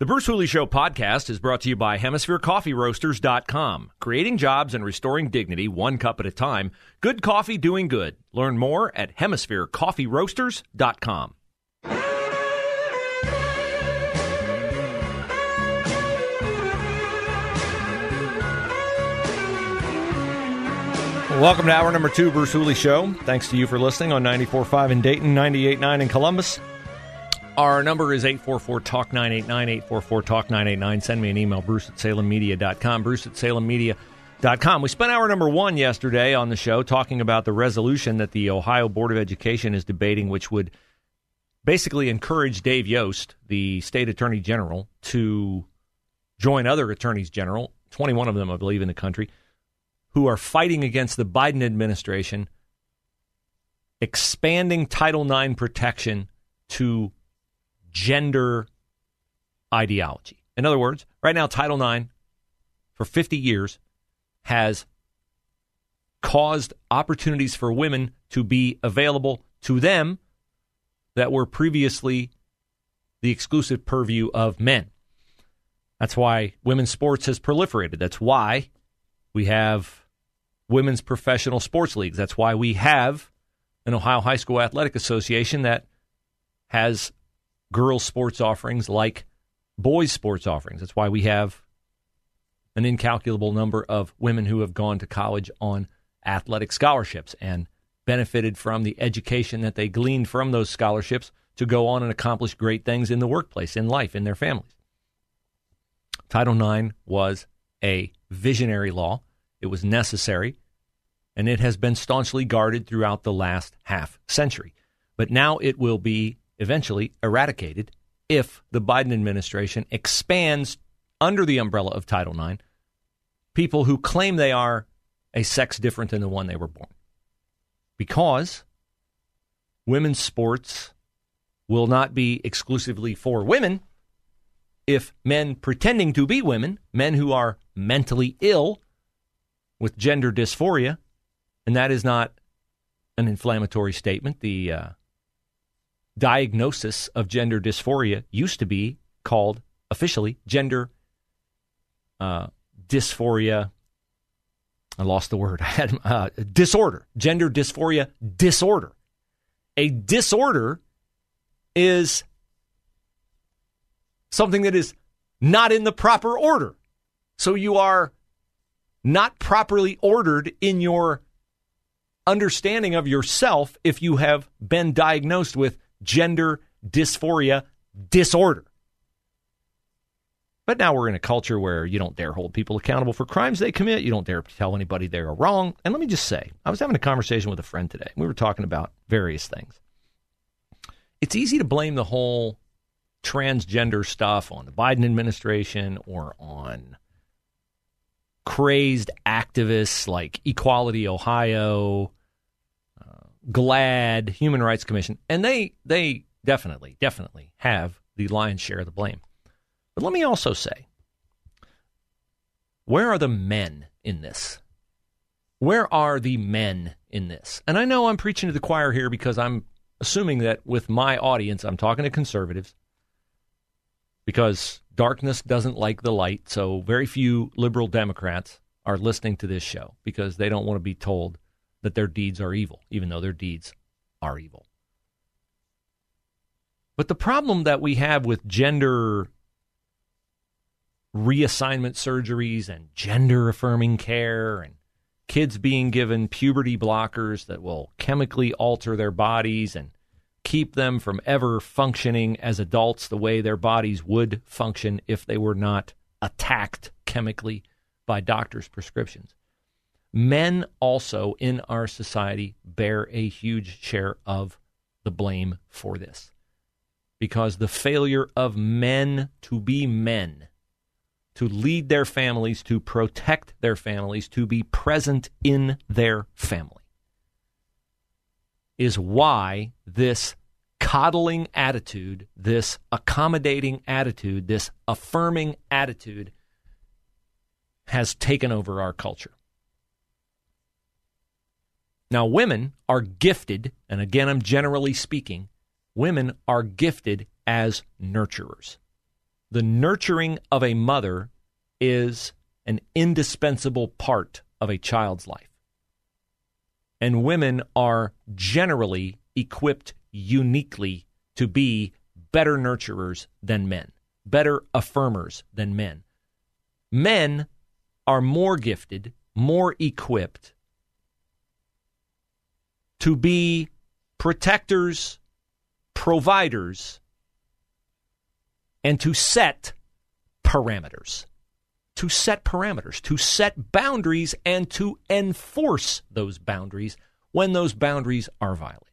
The Bruce Hooley Show podcast is brought to you by HemisphereCoffeeRoasters.com. Creating jobs and restoring dignity one cup at a time. Good coffee doing good. Learn more at HemisphereCoffeeRoasters.com. Welcome to hour number two, Bruce Hooley Show. Thanks to you for listening on 94.5 in Dayton, 98.9 in Columbus. Our number is 844 Talk 989, 844 Talk 989. Send me an email, bruce at salemmedia.com, bruce at salemmedia.com. We spent hour number one yesterday on the show talking about the resolution that the Ohio Board of Education is debating, which would basically encourage Dave Yost, the state attorney general, to join other attorneys general, 21 of them, I believe, in the country, who are fighting against the Biden administration, expanding Title IX protection to gender ideology. In other words, right now, Title IX for 50 years has caused opportunities for women to be available to them that were previously the exclusive purview of men. That's why women's sports has proliferated. That's why we have women's professional sports leagues. That's why we have an Ohio High School Athletic Association that has girls' sports offerings like boys' sports offerings. That's why we have an incalculable number of women who have gone to college on athletic scholarships and benefited from the education that they gleaned from those scholarships to go on and accomplish great things in the workplace, in life, in their families. Title IX was a visionary law. It was necessary, and it has been staunchly guarded throughout the last half century. But now it will be eventually eradicated if the Biden administration expands under the umbrella of Title IX people who claim they are a sex different than the one they were born. Because women's sports will not be exclusively for women if men pretending to be women, men who are mentally ill with gender dysphoria, and that is not an inflammatory statement. The uh, diagnosis of gender dysphoria used to be called officially gender uh, dysphoria. I lost the word. I had uh, disorder, gender dysphoria disorder. A disorder is something that is not in the proper order. So you are not properly ordered in your understanding of yourself if you have been diagnosed with gender dysphoria disorder. But now we're in a culture where you don't dare hold people accountable for crimes they commit. You don't dare tell anybody they are wrong. And let me just say, I was having a conversation with a friend today. We were talking about various things. It's easy to blame the whole transgender stuff on the Biden administration or on crazed activists like Equality Ohio, GLAAD, Human Rights Commission, and they they definitely definitely have the lion's share of the blame. But let me also say, where are the men in this? Where are the men in this? And I know I'm preaching to the choir here because I'm assuming that with my audience, I'm talking to conservatives because darkness doesn't like the light. So very few liberal Democrats are listening to this show because they don't want to be told that their deeds are evil, even though their deeds are evil. But the problem that we have with gender reassignment surgeries and gender affirming care and kids being given puberty blockers that will chemically alter their bodies and keep them from ever functioning as adults the way their bodies would function if they were not attacked chemically by doctors' prescriptions. Men also in our society bear a huge share of the blame for this. because the failure of men to be men, to lead their families, to protect their families, to be present in their family, is why this coddling attitude, this accommodating attitude, this affirming attitude has taken over our culture. Now, women are gifted, and again, I'm generally speaking, women are gifted as nurturers. The nurturing of a mother is an indispensable part of a child's life. And women are generally equipped uniquely to be better nurturers than men, better affirmers than men. Men are more gifted, more equipped to be protectors, providers, and to set parameters. To set parameters, to set boundaries, and to enforce those boundaries when those boundaries are violated.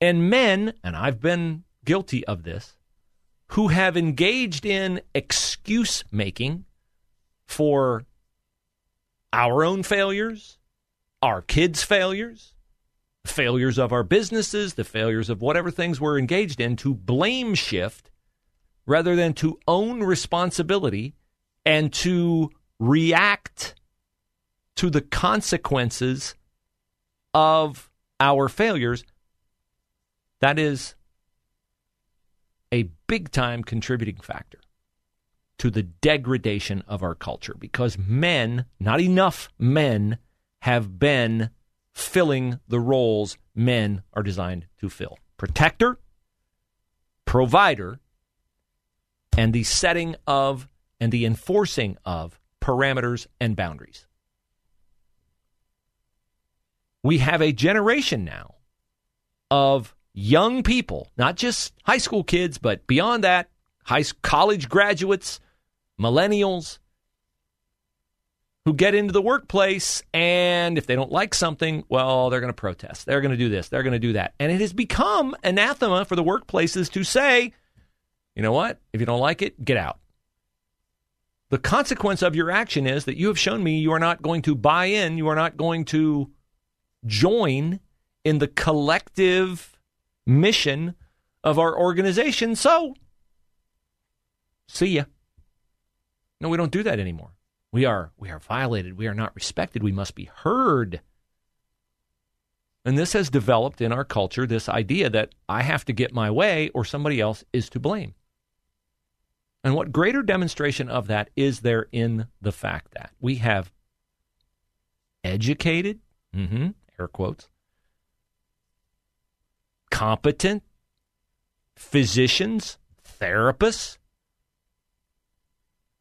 And men, and I've been guilty of this, who have engaged in excuse making for our own failures, our kids' failures, failures of our businesses, the failures of whatever things we're engaged in, to blame shift rather than to own responsibility and to react to the consequences of our failures. That is a big time contributing factor to the degradation of our culture because men, not enough men, have been filling the roles men are designed to fill protector, provider, and the setting of and the enforcing of parameters and boundaries. We have a generation now of young people, not just high school kids, but beyond that, high college graduates, millennials, who get into the workplace and if they don't like something, well, they're going to protest. They're going to do this. They're going to do that. And it has become anathema for the workplaces to say, you know what? If you don't like it, get out. The consequence of your action is that you have shown me you are not going to buy in, you are not going to join in the collective mission of our organization. So, see ya. No, we don't do that anymore. We are we are violated. We are not respected. We must be heard. And this has developed in our culture this idea that I have to get my way or somebody else is to blame. And what greater demonstration of that is there in the fact that we have educated, mm-hmm, air quotes, competent physicians, therapists,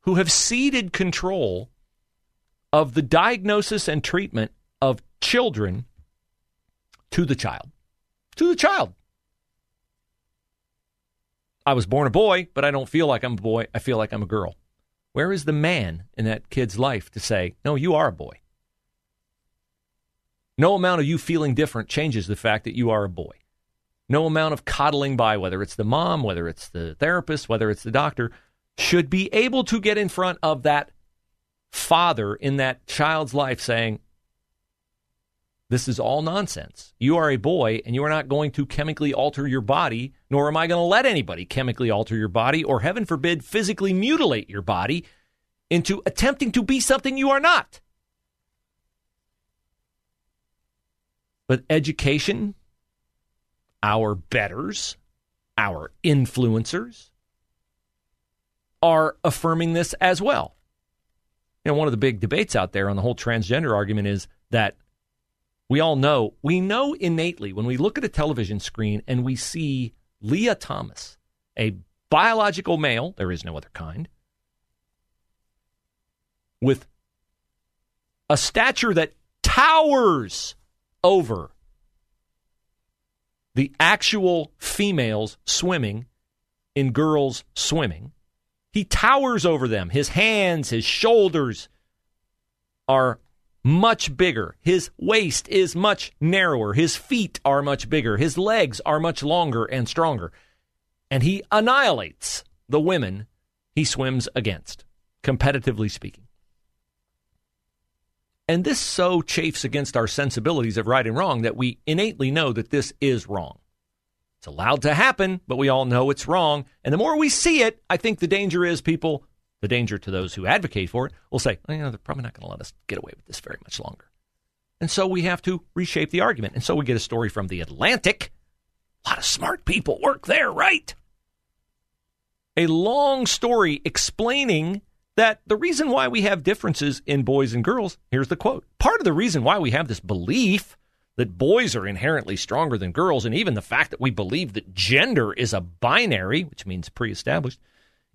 who have ceded control of the diagnosis and treatment of children to the child. To the child. I was born a boy, but I don't feel like I'm a boy. I feel like I'm a girl. Where is the man in that kid's life to say, no, you are a boy? No amount of you feeling different changes the fact that you are a boy. No amount of coddling by, whether it's the mom, whether it's the therapist, whether it's the doctor, should be able to get in front of that father in that child's life saying, This is all nonsense. You are a boy and you are not going to chemically alter your body, nor am I going to let anybody chemically alter your body or, heaven forbid, physically mutilate your body into attempting to be something you are not. But education, our betters, our influencers, are affirming this as well. You know, one of the big debates out there on the whole transgender argument is that we all know, we know innately when we look at a television screen and we see Lia Thomas, a biological male, there is no other kind, with a stature that towers over the actual females swimming in girls swimming he towers over them. His hands, his shoulders are much bigger. His waist is much narrower. His feet are much bigger. His legs are much longer and stronger. And he annihilates the women he swims against, competitively speaking. And this so chafes against our sensibilities of right and wrong that we innately know that this is wrong. It's allowed to happen, but we all know it's wrong. And the more we see it, I think the danger is people, the danger to those who advocate for it, will say, you know, they're probably not going to let us get away with this very much longer. And so we have to reshape the argument. And so we get a story from The Atlantic. A lot of smart people work there, right? A long story explaining that the reason why we have differences in boys and girls, here's the quote part of the reason why we have this belief that boys are inherently stronger than girls, and even the fact that we believe that gender is a binary, which means pre established,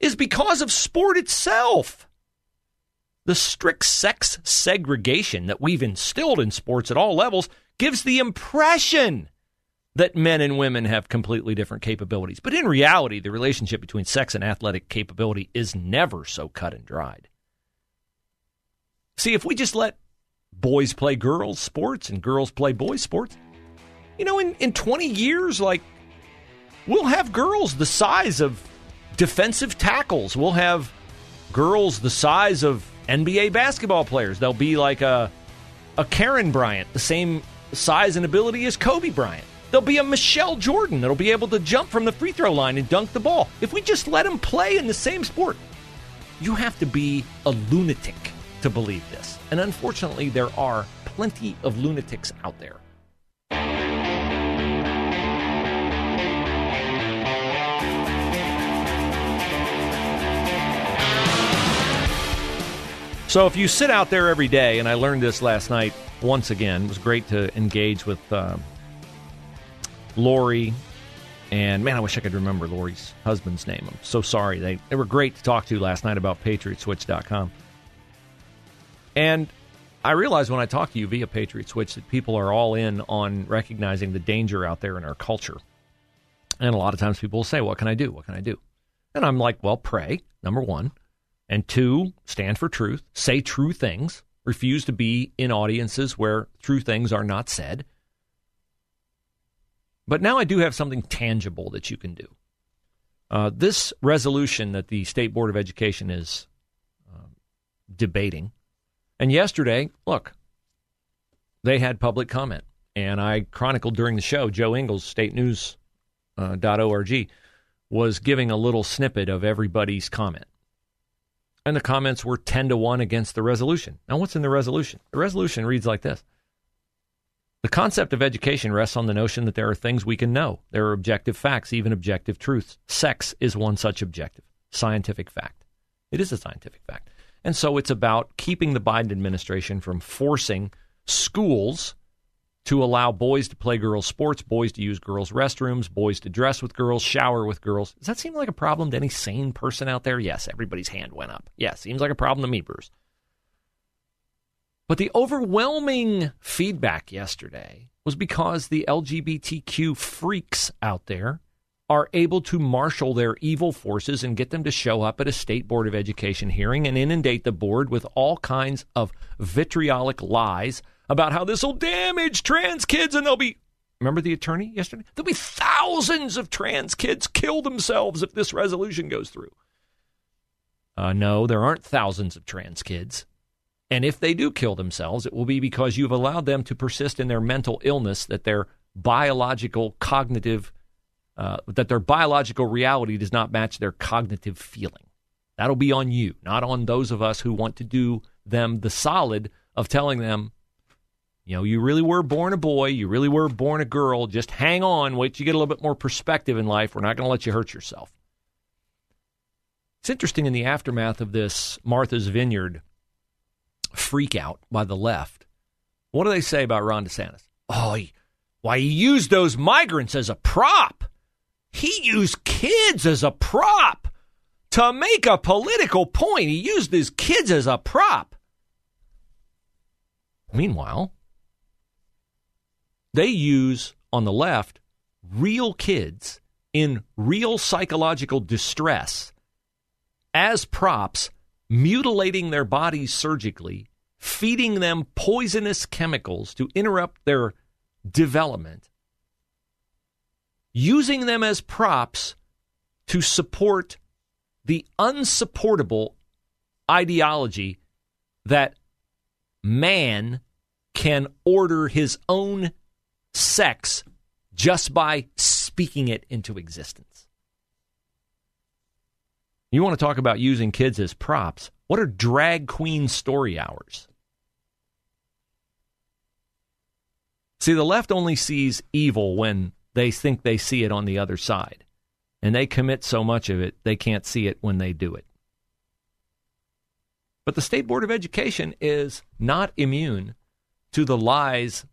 is because of sport itself. The strict sex segregation that we've instilled in sports at all levels gives the impression that men and women have completely different capabilities. But in reality, the relationship between sex and athletic capability is never so cut and dried. See, if we just let boys play girls sports and girls play boys sports, you know, in, in 20 years, like, we'll have girls the size of defensive tackles. We'll have girls the size of NBA basketball players. They'll be like a, a Karen Bryant, the same size and ability as Kobe Bryant. There'll be a Michelle Jordan that'll be able to jump from the free throw line and dunk the ball. If we just let them play in the same sport, you have to be a lunatic to believe this. And unfortunately, there are plenty of lunatics out there. So if you sit out there every day, and I learned this last night once again, it was great to engage with uh, Lori, and man, I wish I could remember Lori's husband's name. I'm so sorry. They, they were great to talk to last night about PatriotSwitch.com. And I realize when I talk to you via Patriot Switch that people are all in on recognizing the danger out there in our culture. And a lot of times people will say, What can I do? What can I do? And I'm like, Well, pray, number one. And two, stand for truth, say true things, refuse to be in audiences where true things are not said. But now I do have something tangible that you can do. Uh, this resolution that the State Board of Education is uh, debating, and yesterday, look, they had public comment, and I chronicled during the show. Jo Ingles, State News uh, .org, was giving a little snippet of everybody's comment, and the comments were ten to one against the resolution. Now, what's in the resolution? The resolution reads like this: the concept of education rests on the notion that there are things we can know. There are objective facts, even objective truths. Sex is one such objective, scientific fact. It is a scientific fact. And so it's about keeping the Biden administration from forcing schools to allow boys to play girls' sports, boys to use girls' restrooms, boys to dress with girls, shower with girls. Does that seem like a problem to any sane person out there? Yes, everybody's hand went up. Yes, seems like a problem to me, Bruce. But the overwhelming feedback yesterday was because the LGBTQ freaks out there are able to marshal their evil forces and get them to show up at a state board of education hearing and inundate the board with all kinds of vitriolic lies about how this will damage trans kids and they'll be remember the attorney yesterday? There'll be thousands of trans kids kill themselves if this resolution goes through. Uh, no there aren't thousands of trans kids. And if they do kill themselves, it will be because you've allowed them to persist in their mental illness, that their biological cognitive, uh, that their biological reality does not match their cognitive feeling. That'll be on you, not on those of us who want to do them the solid of telling them, you know, you really were born a boy, you really were born a girl. Just hang on, wait till you get a little bit more perspective in life. We're not going to let you hurt yourself. It's interesting in the aftermath of this Martha's Vineyard freak out by the left. What do they say about Ron DeSantis? Oh, he, why he used those migrants as a prop. He used kids as a prop to make a political point. He used his kids as a prop. Meanwhile, they use on the left real kids in real psychological distress as props mutilating their bodies surgically, feeding them poisonous chemicals to interrupt their development, using them as props to support the unsupportable ideology that man can order his own sex just by speaking it into existence. You want to talk about using kids as props? What are drag queen story hours? See, the left only sees evil when they think they see it on the other side. And they commit so much of it, they can't see it when they do it. But the State Board of Education is not immune to the lies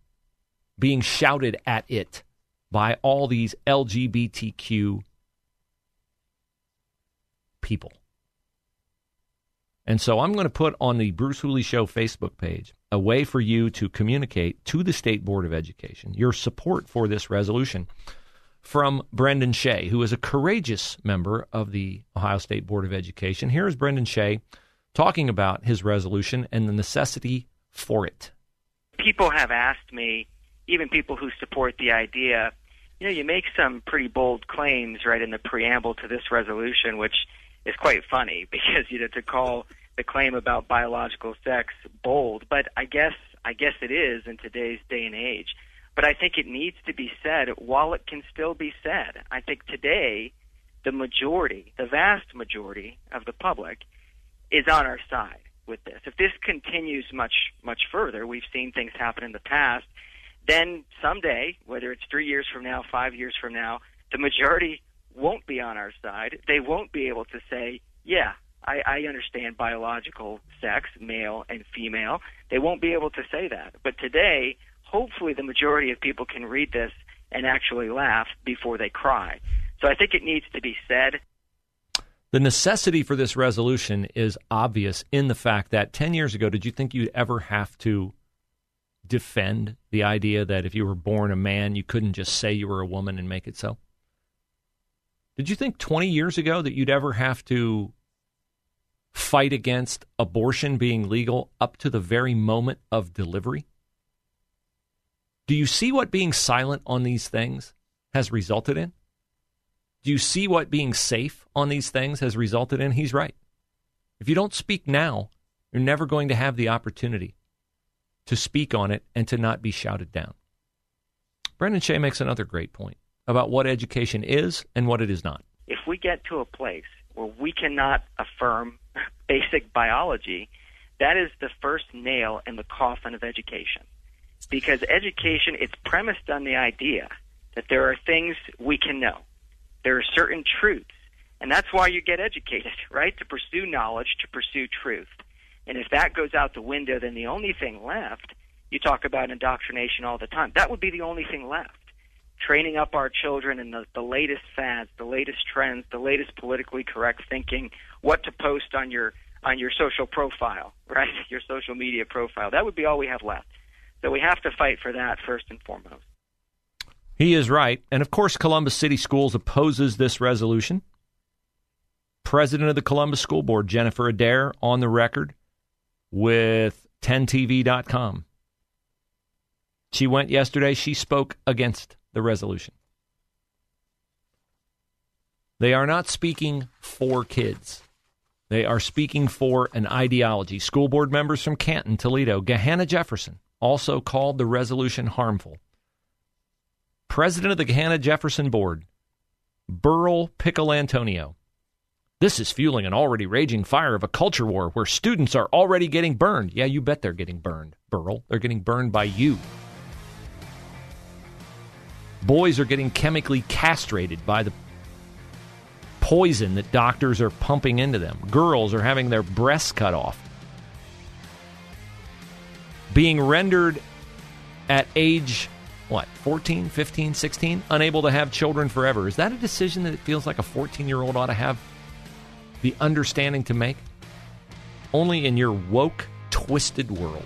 being shouted at it by all these LGBTQ people. And so I'm going to put on the Bruce Hooley Show Facebook page a way for you to communicate to the State Board of Education your support for this resolution from Brendan Shea, who is a courageous member of the Ohio State Board of Education. Here is Brendan Shea talking about his resolution and the necessity for it. People have asked me, even people who support the idea, you know, you make some pretty bold claims right in the preamble to this resolution, which is quite funny because you know to call the claim about biological sex bold, but I guess I guess it is in today's day and age. But I think it needs to be said while it can still be said. I think today the majority, the vast majority of the public is on our side with this. If this continues much much further, we've seen things happen in the past, then someday, whether it's 3 years from now, 5 years from now, the majority won't be on our side. They won't be able to say, "Yeah, I, I understand biological sex, male and female. They won't be able to say that. But today, hopefully, the majority of people can read this and actually laugh before they cry. So I think it needs to be said. The necessity for this resolution is obvious in the fact that 10 years ago, did you think you'd ever have to defend the idea that if you were born a man, you couldn't just say you were a woman and make it so? Did you think 20 years ago that you'd ever have to fight against abortion being legal up to the very moment of delivery? Do you see what being silent on these things has resulted in? Do you see what being safe on these things has resulted in? He's right. If you don't speak now, you're never going to have the opportunity to speak on it and to not be shouted down. Brendan Shea makes another great point about what education is and what it is not. If we get to a place where we cannot affirm basic biology, that is the first nail in the coffin of education. Because education, it's premised on the idea that there are things we can know. There are certain truths. And that's why you get educated, right? To pursue knowledge, to pursue truth. And if that goes out the window, then the only thing left, you talk about indoctrination all the time, that would be the only thing left training up our children in the, the latest fads, the latest trends, the latest politically correct thinking, what to post on your on your social profile, right? Your social media profile. That would be all we have left. So we have to fight for that first and foremost. He is right. And of course, Columbus City Schools opposes this resolution. President of the Columbus School Board, Jennifer Adair, on the record with 10TV.com. She went yesterday. She spoke against the resolution. They are not speaking for kids. They are speaking for an ideology. School board members from Canton, Toledo, Gahanna Jefferson also called the resolution harmful. President of the Gahanna Jefferson Board, Burl Piccolantonio. This is fueling an already raging fire of a culture war where students are already getting burned. Yeah, you bet they're getting burned, Burl. They're getting burned by you. Boys are getting chemically castrated by the poison that doctors are pumping into them. Girls are having their breasts cut off. Being rendered at age, what, 14, 15, 16, unable to have children forever. Is that a decision that it feels like a 14 year old ought to have the understanding to make? Only in your woke, twisted world.